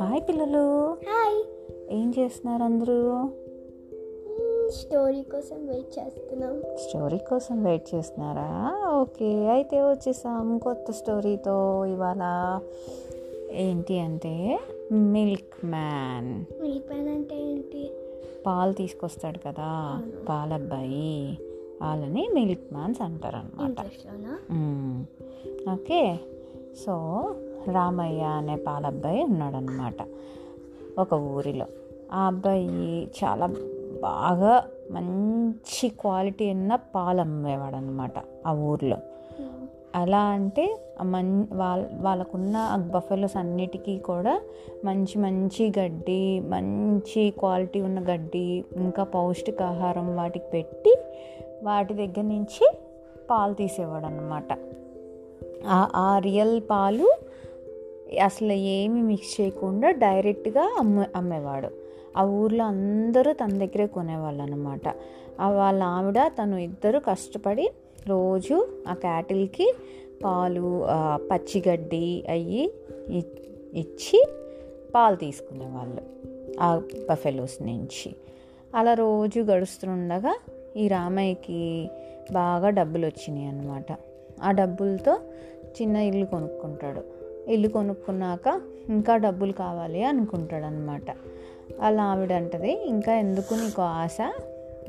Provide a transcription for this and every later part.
Hi పిల్లలు. Hi. ఏం చేస్తున్నారు అందరూ? స్టోరీ కోసం వెయిట్ చేస్తున్నాం. స్టోరీ కోసం వెయిట్ చేస్తున్నారా? ఓకే అయితే వచ్చేసాం కొత్త స్టోరీతో ఇవాళ. ఏంటి అంటే మిల్క్ మ్యాన్. మిల్క్ మ్యాన్ అంటే ఏంటి? పాలు తీసుకొస్తాడు కదా పాలబ్బాయి వాళ్ళని మిల్క్ మ్యాన్స్ అంటారు అనమాట ఓకే సో రామయ్య అనే పాలబ్బాయి ఉన్నాడనమాట ఒక ఊరిలో. ఆ అబ్బాయి చాలా బాగా మంచి క్వాలిటీ ఉన్న పాలు అమ్మేవాడు అనమాట ఆ ఊర్లో. అలా అంటే మన్ వాళ్ళ వాళ్ళకున్న బఫెలోస్ అన్నిటికీ కూడా మంచి మంచి గడ్డి మంచి క్వాలిటీ ఉన్న గడ్డి ఇంకా పౌష్టికాహారం వాటికి పెట్టి వాటి దగ్గర నుంచి పాలు తీసేవాడు అనమాట ఆ రియల్ పాలు అసలు ఏమి మిక్స్ చేయకుండా డైరెక్ట్గా అమ్మే అమ్మేవాడు. ఆ ఊర్లో అందరూ తన దగ్గరే కొనేవాళ్ళు అనమాట వాళ్ళ ఆవిడ తను ఇద్దరు కష్టపడి రోజు ఆ క్యాటిల్కి పాలు పచ్చిగడ్డి అయ్యి ఇచ్చి పాలు తీసుకునేవాళ్ళు ఆ బఫెలోస్ నుంచి. అలా రోజు గడుస్తుండగా ఈ రామయ్యకి బాగా డబ్బులు వచ్చినాయి అన్నమాట ఆ డబ్బులతో చిన్న ఇల్లు కొనుక్కుంటాడు. ఇల్లు కొనుక్కున్నాక ఇంకా డబ్బులు కావాలి అనుకుంటాడు అనమాట అలా ఆవిడ అంటది ఇంకా ఎందుకు నీకు ఆశ?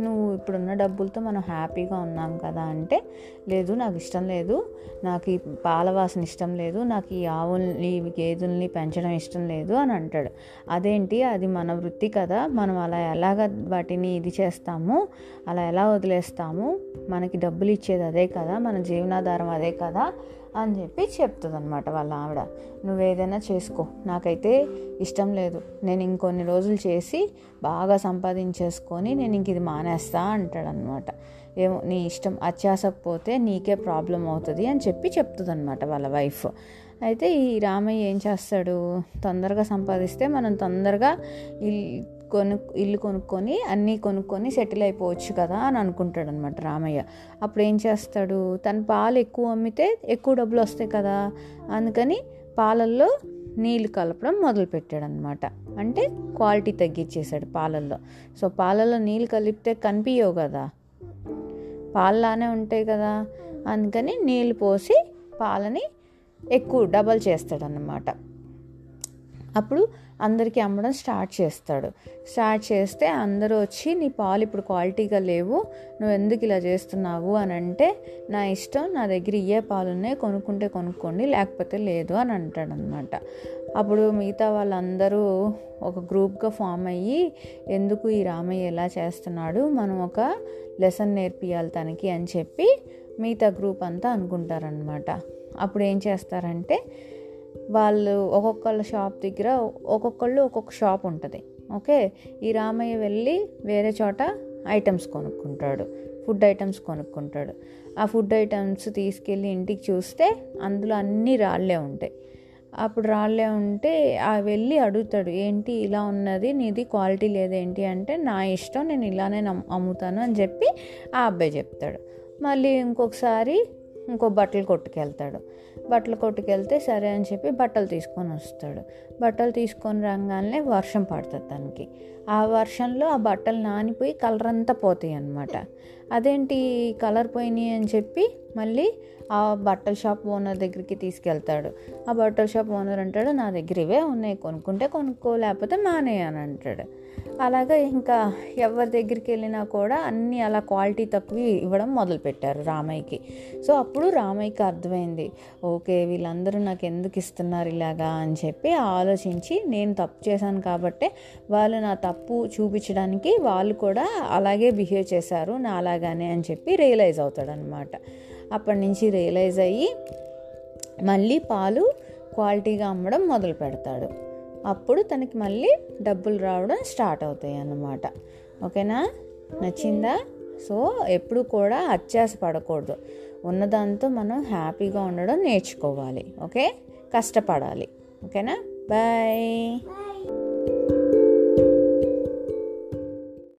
నువ్వు ఇప్పుడున్న డబ్బులతో మనం హ్యాపీగా ఉన్నాం కదా అంటే లేదు నాకు ఇష్టం లేదు. నాకు ఈ పాల వాసన ఇష్టం లేదు. నాకు ఈ ఆవుల్ని గేదెల్ని పెంచడం ఇష్టం లేదు అని అంటాడు. అదేంటి? అది మన వృత్తి కదా. మనం అలా ఎలాగ వాటిని ఇది చేస్తాము? అలా ఎలా వదిలేస్తాము? మనకి డబ్బులు ఇచ్చేది అదే కదా. మన జీవనాధారం అదే కదా. అని చెప్పి చెప్తుంది అనమాట వాళ్ళ ఆవిడ. నువ్వు ఏదైనా చేసుకో. నాకైతే ఇష్టం లేదు. నేను ఇంకొన్ని రోజులు చేసి బాగా సంపాదించేసుకొని నేను ఇంక ఇది మానేస్తా అంటాడనమాట ఏమో నీ ఇష్టం అత్యాసకపోతే నీకే ప్రాబ్లం అవుతుంది అని చెప్పి చెప్తుంది అనమాట వాళ్ళ వైఫ్. అయితే ఈ రామయ్య ఏం చేస్తాడు? తొందరగా సంపాదిస్తే మనం తొందరగా కొను ఇల్లు కొనుక్కొని అన్నీ కొనుక్కొని సెటిల్ అయిపోవచ్చు కదా అని అనుకుంటాడు అనమాట రామయ్య. అప్పుడు ఏం చేస్తాడు? తన పాలు ఎక్కువ అమ్మితే ఎక్కువ డబ్బులు వస్తాయి కదా. అందుకని పాలల్లో నీళ్ళు కలపడం మొదలుపెట్టాడు అనమాట అంటే క్వాలిటీ తగ్గించేశాడు పాలల్లో. సో పాలల్లో నీళ్ళు కలిపితే కనిపించవు కదా. పాలలానే ఉంటాయి కదా. అందుకని నీళ్ళు పోసి పాలని ఎక్కువ డబల్ చేస్తాడనమాట అప్పుడు అందరికీ అమ్మడం స్టార్ట్ చేస్తాడు. స్టార్ట్ చేస్తే అందరూ వచ్చి నీ పాలు ఇప్పుడు క్వాలిటీగా లేవు నువ్వు ఎందుకు ఇలా చేస్తున్నావు? అని అంటే నా ఇష్టం నా దగ్గర ఇయ్యే పాలు ఉన్నాయి కొనుక్కుంటే కొనుక్కోండి లేకపోతే లేదు అని అంటాడనమాట అప్పుడు మిగతా వాళ్ళందరూ ఒక గ్రూప్గా ఫామ్ అయ్యి ఎందుకు ఈ రామయ్య ఎలా చేస్తున్నాడు? మనం ఒక లెసన్ నేర్పియాలి తనకి అని చెప్పి మిగతా గ్రూప్ అంతా అనుకుంటారనమాట అప్పుడు ఏం చేస్తారంటే వాళ్ళు ఒక్కొక్కళ్ళ షాప్ దగ్గర ఒక్కొక్కళ్ళు ఒక్కొక్క షాప్ ఉంటుంది. ఓకే? ఈ రామయ్య వెళ్ళి వేరే చోట ఐటమ్స్ కొనుక్కుంటాడు. ఫుడ్ ఐటమ్స్ కొనుక్కుంటాడు. ఆ ఫుడ్ ఐటమ్స్ తీసుకెళ్ళి ఇంటికి చూస్తే అందులో అన్నీ రాళ్ళే ఉంటాయి. అప్పుడు రాళ్ళే ఉంటే ఆ వెళ్ళి అడుగుతాడు ఏంటి ఇలా ఉన్నది? నీది క్వాలిటీ లేదేంటి అంటే నా ఇష్టం నేను ఇలానే అమ్ముతాను అని చెప్పి ఆ అబ్బాయి చెప్తాడు. మళ్ళీ ఇంకొకసారి ఇంకో బట్టలు కొట్టుకెళ్తాడు. బట్టలు కొట్టుకెళ్తే సరే అని చెప్పి బట్టలు తీసుకొని వస్తాడు. బట్టలు తీసుకొని రాగానే వర్షం పడుతుంది తనకి. ఆ వర్షంలో ఆ బట్టలు నానిపోయి కలర్ అంతా పోతాయి అనమాట అదేంటి కలర్ పోయినాయి అని చెప్పి మళ్ళీ ఆ బట్టల షాప్ ఓనర్ దగ్గరికి తీసుకెళ్తాడు. ఆ బట్టల షాప్ ఓనర్ అంటాడు నా దగ్గర ఇవే ఉన్నాయి కొనుక్కుంటే కొనుక్కో లేకపోతే మానేయని అంటాడు. అలాగా ఇంకా ఎవరి దగ్గరికి వెళ్ళినా కూడా అన్నీ అలా క్వాలిటీ తక్కువ ఇవ్వడం మొదలుపెట్టారు రామయ్యకి. సో అప్పుడు రామయ్యకి అర్థమైంది ఓకే వీళ్ళందరూ నాకు ఎందుకు ఇస్తున్నారు ఇలాగా అని చెప్పి ఆలోచించి నేను తప్పు చేశాను కాబట్టే వాళ్ళు నా తప్పు చూపించడానికి వాళ్ళు కూడా అలాగే బిహేవ్ చేశారు నా అలాగానే అని చెప్పి రియలైజ్ అవుతాడనమాట. అప్పటి నుంచి రియలైజ్ అయ్యి మళ్ళీ పాలు క్వాలిటీగా అమ్మడం మొదలు పెడతాడు. అప్పుడు తనకి మళ్ళీ డబ్బులు రావడం స్టార్ట్ అవుతాయి అన్నమాట. ఓకేనా? నచ్చిందా? సో ఎప్పుడు కూడా అత్యాస పడకూడదు. ఉన్నదాంతో మనం హ్యాపీగా ఉండడం నేర్చుకోవాలి. ఓకే? కష్టపడాలి. ఓకేనా? బాయ్. బాయ్.